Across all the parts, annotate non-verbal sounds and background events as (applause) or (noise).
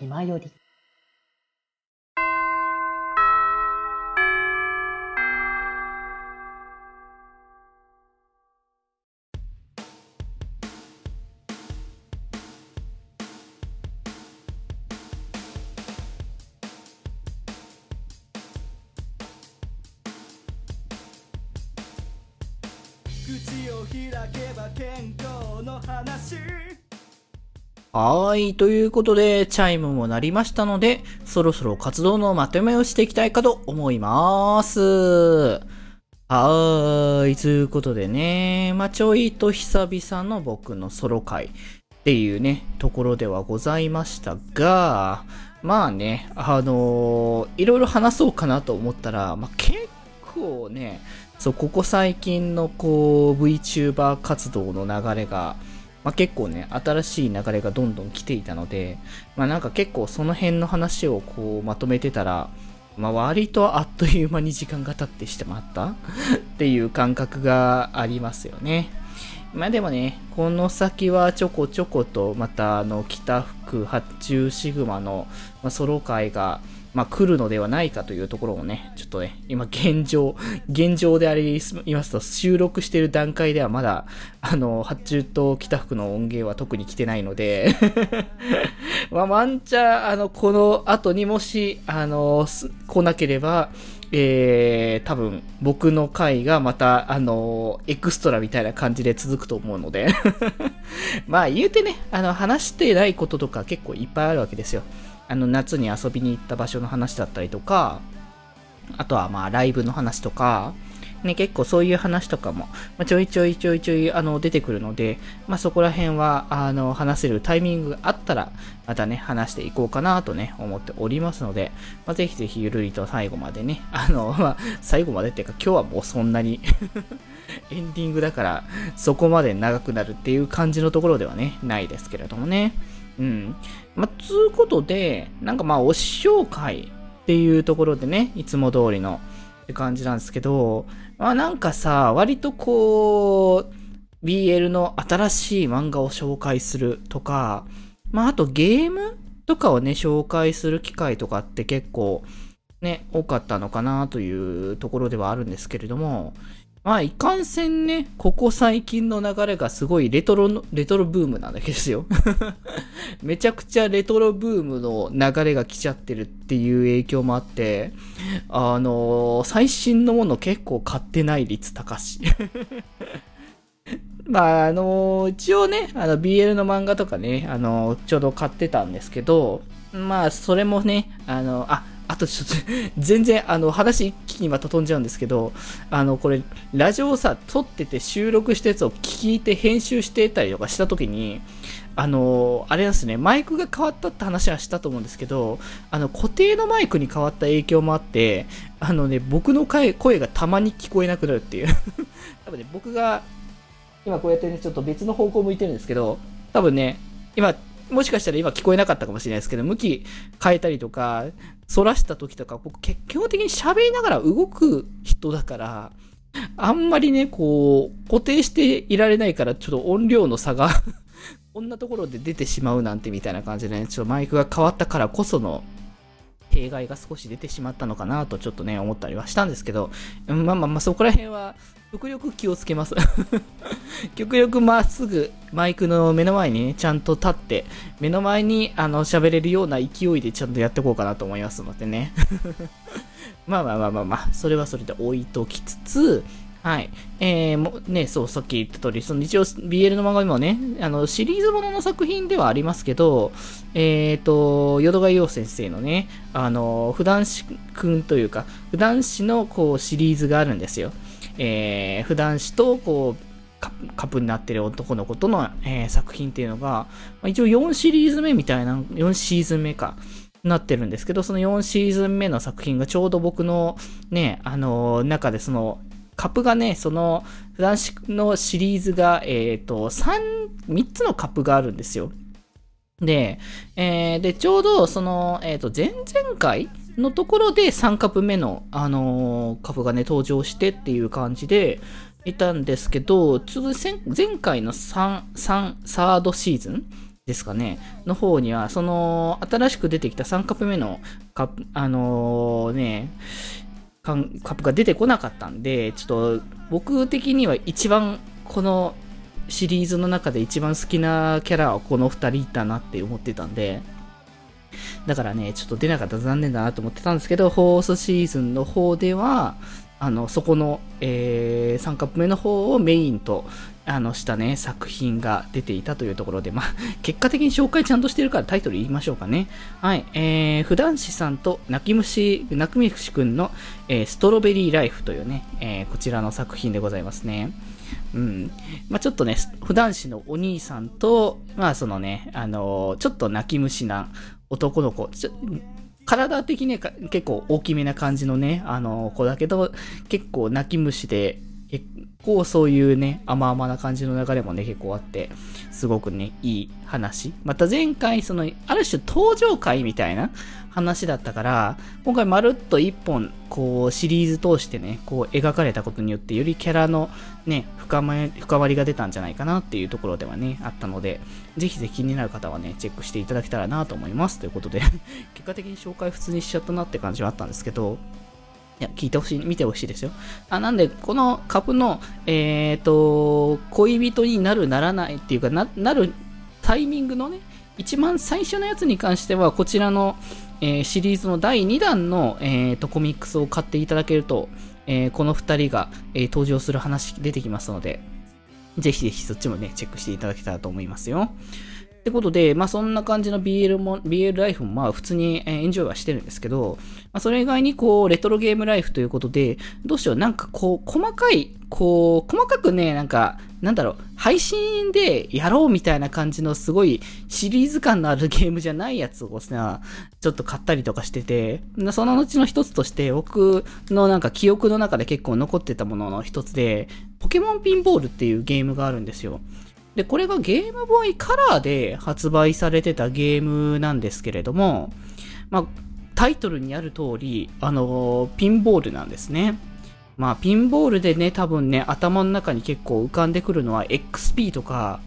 気まより。口を開けば健康の話はい。ということで、チャイムも鳴りましたので、そろそろ活動のまとめをしていきたいかと思います。はーい。ということでね、まあ、ちょいと久々の僕のソロ会っていうね、ところではございましたが、まあね、あのーいろいろ話そうかなと思ったら、まあ、結構ね、そう、ここ最近のこう、VTuber 活動の流れが、まあ、結構ね、新しい流れがどんどん来ていたので、まあ、なんか結構その辺の話をこうまとめてたら、まあ、割とあっという間に時間が経ってしまった (laughs) っていう感覚がありますよね。まあでもね、この先はちょこちょこと、またあの、北福発注シグマの、ま、ソロ会が、まあ、来るのではないかというところをね、ちょっとね、今現状、(laughs) 現状でありますと、収録している段階ではまだ、あの、発注と北福の音源は特に来てないので、(laughs) まあ、ワンチャン、あの、この後にもし、あの、来なければ、えー、多分、僕の回がまた、あの、エクストラみたいな感じで続くと思うので、(laughs) まあ、言うてね、あの、話してないこととか結構いっぱいあるわけですよ。あの、夏に遊びに行った場所の話だったりとか、あとはまあ、ライブの話とか、ね、結構そういう話とかも、まあ、ちょいちょいちょいちょい、あの、出てくるので、まあ、そこら辺は、あの、話せるタイミングがあったら、またね、話していこうかなとね、思っておりますので、まあ、ぜひぜひゆるりと最後までね、あの、(laughs) まあ、最後までっていうか、今日はもうそんなに (laughs) エンディングだから、そこまで長くなるっていう感じのところではね、ないですけれどもね。うん。まあ、つうことで、なんかまあ、お師匠会っていうところでね、いつも通りのって感じなんですけど、まあなんかさ、割とこう、BL の新しい漫画を紹介するとか、まああとゲームとかをね、紹介する機会とかって結構ね、多かったのかなというところではあるんですけれども、まあ、いかんせんね、ここ最近の流れがすごいレトロの、レトロブームなんだけですよ。(laughs) めちゃくちゃレトロブームの流れが来ちゃってるっていう影響もあって、あの最新のもの結構買ってない率高し。(laughs) まあ、あの一応ね、あの、BL の漫画とかね、あのちょうど買ってたんですけど、まあ、それもね、あの、あ、あとちょっと、全然、あの、話一気にまた飛んじゃうんですけど、あの、これ、ラジオをさ、撮ってて収録したやつを聞いて編集してたりとかしたときに、あの、あれなんですね、マイクが変わったって話はしたと思うんですけど、あの、固定のマイクに変わった影響もあって、あのね、僕の声がたまに聞こえなくなるっていう。(laughs) 多分ね、僕が、今こうやってね、ちょっと別の方向向いてるんですけど、多分ね、今、もしかしたら今聞こえなかったかもしれないですけど、向き変えたりとか、反らした時とか、僕、け基本的に喋りながら動く人だから、あんまりね、こう、固定していられないから、ちょっと音量の差がこんなところで出てしまうなんてみたいな感じでね、ちょっとマイクが変わったからこその、弊害が少し出てしまったのかなとちょっとね、思ったりはしたんですけど、まあまあまあ、そこら辺は、極力気をつけます。(laughs) 極力まっすぐマイクの目の前にね、ちゃんと立って、目の前にあの喋れるような勢いでちゃんとやっていこうかなと思いますのでね。(laughs) まあまあまあまあまあ、それはそれで置いときつつ、はい。えー、もね、そう、さっき言った通り、その一応 BL の漫画にもね、あの、シリーズものの作品ではありますけど、えっ、ー、と、淀川陽先生のね、あの、普段師くんというか、普段師のこうシリーズがあるんですよ。えー、普段師とこう、カップになってる男の子との、えー作品っていうのが、まあ一応4シリーズ目みたいな、4シーズン目か、なってるんですけど、その4シーズン目の作品がちょうど僕のね、あの中でその、カップがね、その、フランスのシリーズが、えっ、と、3、3つのカップがあるんですよ。で、えーで、ちょうど、その、えっ、と、前々回のところで3カップ目の、あのカップがね、登場してっていう感じで、いたんですけど、ちょうど前回の3、3、サードシーズンですかね、の方には、その、新しく出てきた3カップ目のカップ、あのー、ね、カップが出てこなかったんで、ちょっと僕的には一番このシリーズの中で一番好きなキャラはこの2人だなって思ってたんで、だからね、ちょっと出なかったら残念だなと思ってたんですけど、フォースシーズンの方では、あの、そこの、えー、3カップ目の方をメインと、あの、したね、作品が出ていたというところで、まあ、(laughs) 結果的に紹介ちゃんとしてるからタイトル言いましょうかね。はい、えー、普段師さんと泣き虫、泣き虫くんの、えー、ストロベリーライフというね、えー、こちらの作品でございますね。うん。まあ、ちょっとね、普段師のお兄さんと、まあ、そのね、あのー、ちょっと泣き虫な男の子、ちょ体的に結構大きめな感じのね、あの子だけど、結構泣き虫で、結構そういうね、甘々な感じの流れもね、結構あって、すごくね、いい話。また前回、その、ある種登場回みたいな話だったから、今回まるっと一本、こう、シリーズ通してね、こう、描かれたことによって、よりキャラのね、深ま深まりが出たんじゃないかなっていうところではね、あったので、ぜひぜひ気になる方はね、チェックしていただけたらなと思います。ということで (laughs) 結果的に紹介普通にしちゃったなって感じはあったんですけど、いや、聞いてほしい、見てほしいですよ。あ、なんで、この株の、えっ、ー、と、恋人になる、ならないっていうかな、なるタイミングのね、一番最初のやつに関しては、こちらの、えー、シリーズの第2弾の、えーと、コミックスを買っていただけると、えー、この2人が、え、登場する話出てきますので、ぜひぜひそっちもね、チェックしていただけたらと思いますよ。ってことで、まあそんな感じの BL も、BL ライフもまあ普通にエンジョイはしてるんですけど、まあそれ以外にこう、レトロゲームライフということで、どうしよう、なんかこう、細かい、こう、細かくね、なんか、なんだろう、配信でやろうみたいな感じのすごいシリーズ感のあるゲームじゃないやつをさ、ちょっと買ったりとかしてて、その後の一つとして僕のなんか記憶の中で結構残ってたものの一つで、ポケモンピンボールっていうゲームがあるんですよ。で、これがゲームボーイカラーで発売されてたゲームなんですけれども、まあ、タイトルにある通り、あのー、ピンボールなんですね。まあ、ピンボールでね、多分ね、頭の中に結構浮かんでくるのは XP とか、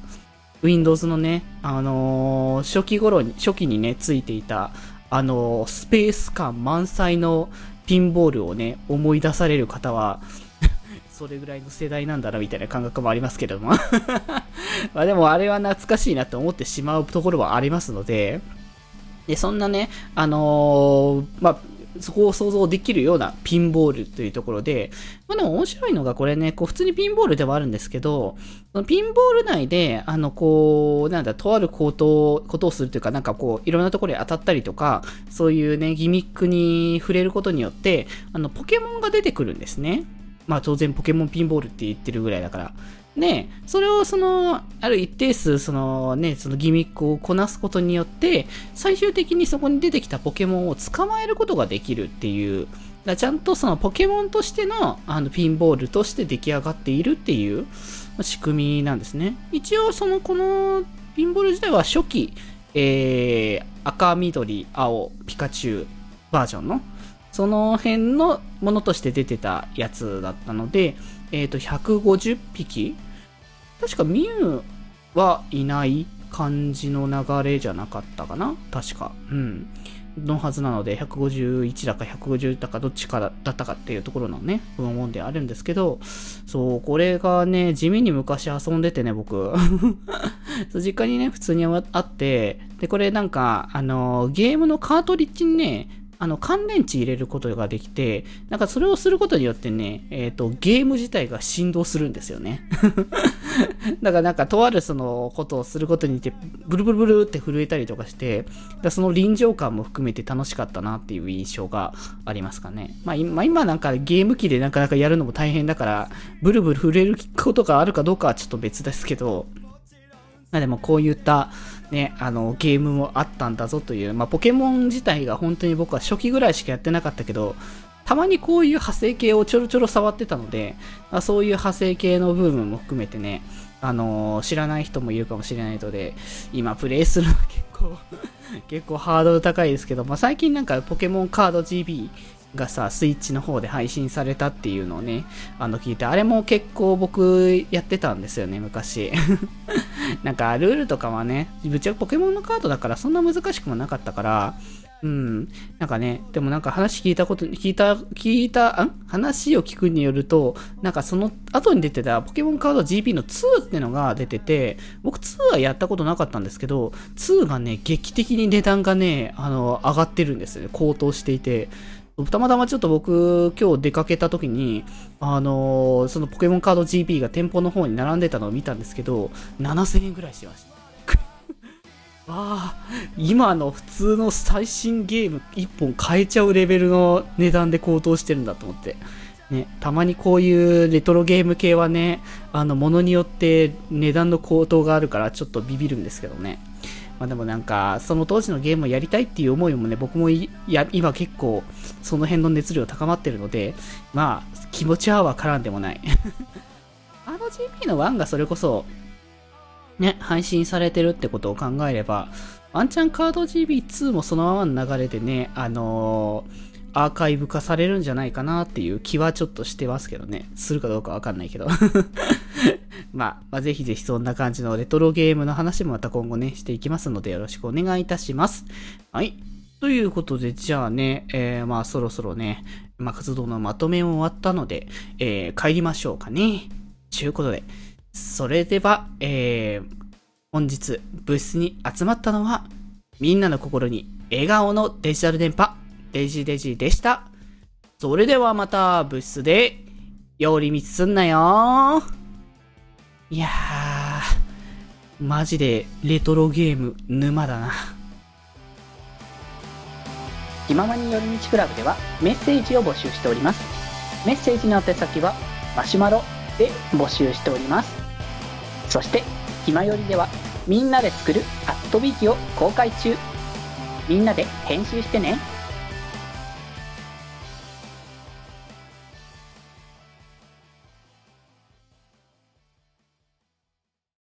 Windows のね、あのー、初期頃に、初期にね、ついていた、あのー、スペース感満載のピンボールをね、思い出される方は、それぐらいの世代なんだなみたいな感覚もありますけども (laughs) まあでもあれは懐かしいなって思ってしまうところはありますので、で、そんなね、あのー、まあ、そこを想像できるようなピンボールというところで、まあでも面白いのがこれね、こう普通にピンボールではあるんですけど、そのピンボール内で、あの、こう、なんだ、とあることことをするというか、なんかこう、いろんなところに当たったりとか、そういうね、ギミックに触れることによって、あの、ポケモンが出てくるんですね。まあ当然ポケモンピンボールって言ってるぐらいだから。で、それをその、ある一定数、そのね、そのギミックをこなすことによって、最終的にそこに出てきたポケモンを捕まえることができるっていう、だちゃんとそのポケモンとしてのあのピンボールとして出来上がっているっていう仕組みなんですね。一応そのこのピンボール自体は初期、えー、赤、緑、青、ピカチュウバージョンのその辺のものとして出てたやつだったので、えっ、ー、と、150匹？確かミュウはいない感じの流れじゃなかったかな？確か。うん。のはずなので、151だか150だかどっちかだったかっていうところのね、部門であるんですけど、そう、これがね、地味に昔遊んでてね、僕。(laughs) 実家にね、普通にあって、で、これなんか、あの、ゲームのカートリッジにね、あの、乾電池入れることができて、なんかそれをすることによってね、えっ、ー、と、ゲーム自体が振動するんですよね。(laughs) だからなんか、とあるそのことをすることによって、ブルブルブルって震えたりとかして、だその臨場感も含めて楽しかったなっていう印象がありますかね。まあ今、今なんかゲーム機でなかなかやるのも大変だから、ブルブル震えることがあるかどうかはちょっと別ですけど、まあでもこういったね、あのゲームもあったんだぞという、まあ、ポケモン自体が本当に僕は初期ぐらいしかやってなかったけど、たまにこういう派生系をちょろちょろ触ってたので、まあ、そういう派生系の部分も含めてね、あのー、知らない人もいるかもしれないので、今プレイするのは結構 (laughs) 結構ハードル高いですけど、まあ、最近なんかポケモンカード GB がさ、スイッチの方で配信されたっていうのをね、あの聞いて、あれも結構僕やってたんですよね、昔。(laughs) (laughs) なんかルールとかはね、ぶっちゃけポケモンのカードだからそんな難しくもなかったから、うん。なんかね、でもなんか話聞いたこと、聞いた、聞いた、ん？話を聞くによると、なんかその後に出てたポケモンカード GP の2ってのが出てて、僕2はやったことなかったんですけど、2がね、劇的に値段がね、あの、上がってるんですよね。高騰していて。たまたまちょっと僕、今日出かけた時に、あのー、そのポケモンカード GP が店舗の方に並んでたのを見たんですけど、7000円ぐらいしてました。(laughs) ああ、今の普通の最新ゲーム1本買えちゃうレベルの値段で高騰してるんだと思って。ね、たまにこういうレトロゲーム系はね、あの、ものによって値段の高騰があるからちょっとビビるんですけどね。まあでもなんか、その当時のゲームをやりたいっていう思いもね、僕もや今結構その辺の熱量高まってるので、まあ、気持ちはわからんでもない。(laughs) あの GP の1がそれこそ、ね、配信されてるってことを考えれば、ワンチャンカード GB2 もそのままの流れでね、あのー、アーカイブ化されるんじゃないかなっていう気はちょっとしてますけどね。するかどうかわかんないけど (laughs) まあ、まあ、ぜひぜひそんな感じのレトロゲームの話もまた今後ね、していきますのでよろしくお願いいたします。はい。ということで、じゃあね、えー、まあそろそろね、まあ活動のまとめも終わったので、えー、帰りましょうかね。ちゅうことで、それでは、えー、本日ブースに集まったのは、みんなの心に笑顔のデジタル電波、デジデジでした。それではまたブースで、寄り道すんなよいやー、マジでレトロゲーム沼だな。気ままに寄り道クラブではメッセージを募集しております。メッセージの宛先はマシュマロで募集しております。そして、ひまよりでは、みんなで作るアットビーキを公開中。みんなで編集してね。